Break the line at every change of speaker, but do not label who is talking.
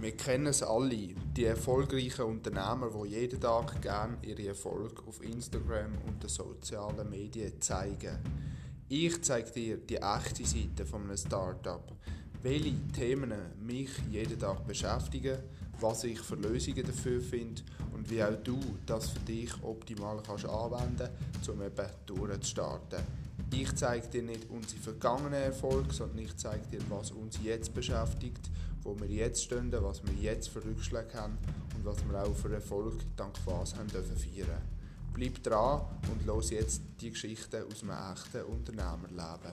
Wir kennen es alle, die erfolgreichen Unternehmer, die jeden Tag gerne ihre Erfolg auf Instagram und den sozialen Medien zeigen. Ich zeige dir die echte Seite von einem Startup, welche Themen mich jeden Tag beschäftigen, was ich für Lösungen dafür finde und wie auch du das für dich optimal kannst anwenden um eben durchzustarten. Ich zeige dir nicht unsere vergangenen Erfolge, sondern ich zeige dir, was uns jetzt beschäftigt, wo wir jetzt stehen, was wir jetzt für Rückschläge haben und was wir auch für Erfolg dank was haben dürfen feiern. Bleib dran und los jetzt die Geschichten aus einem echten Unternehmerleben.